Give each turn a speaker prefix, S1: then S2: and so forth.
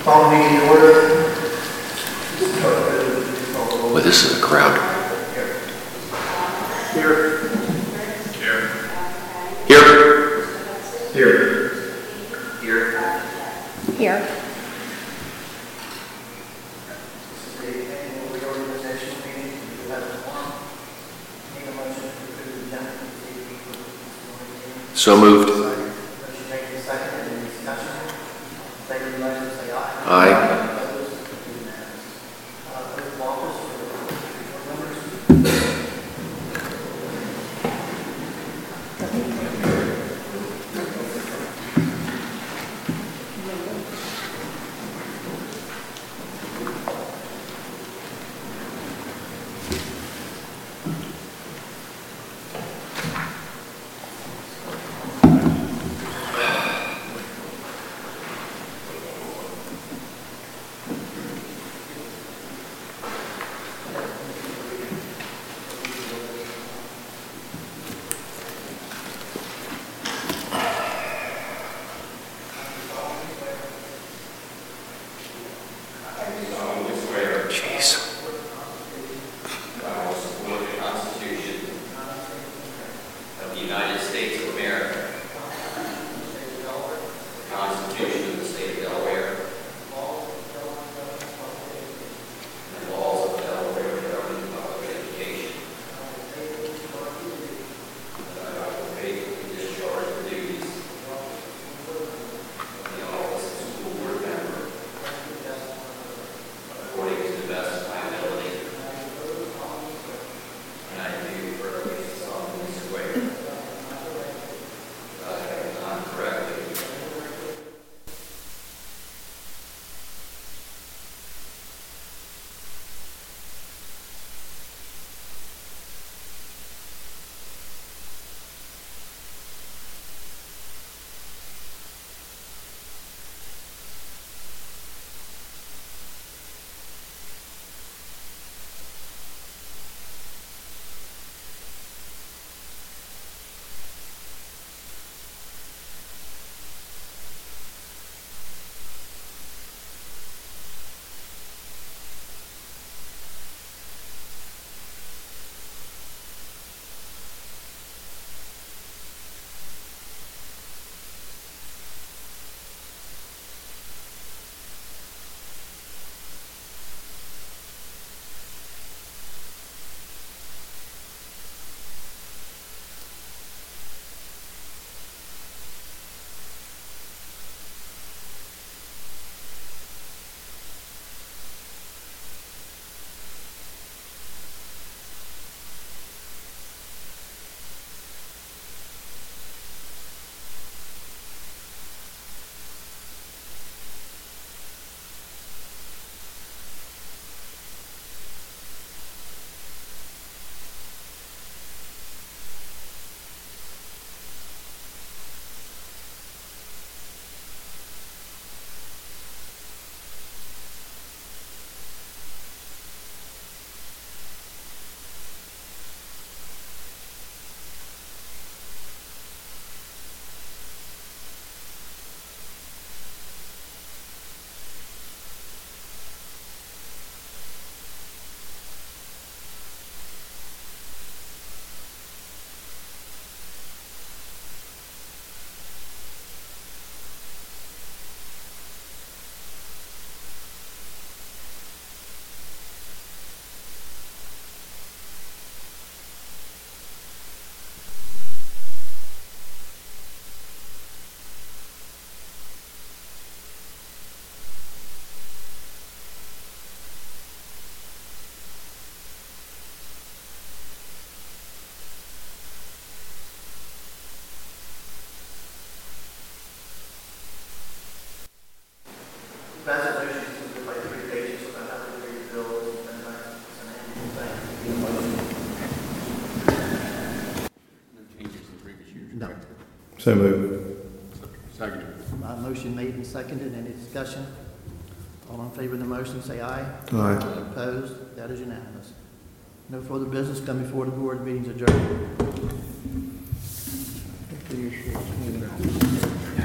S1: Call order.
S2: Well, this is a crowd.
S1: Here.
S2: Here.
S1: Here. Here.
S3: Here.
S1: Here.
S2: So moved.
S1: favor, say aye.
S2: Aye.
S4: United States.
S5: No.
S6: So moved.
S5: Second.
S7: My motion made and seconded. Any discussion? All in favor of the motion, say aye.
S6: Aye.
S7: Opposed? That is unanimous. No further business come before the board. Meeting's adjourned.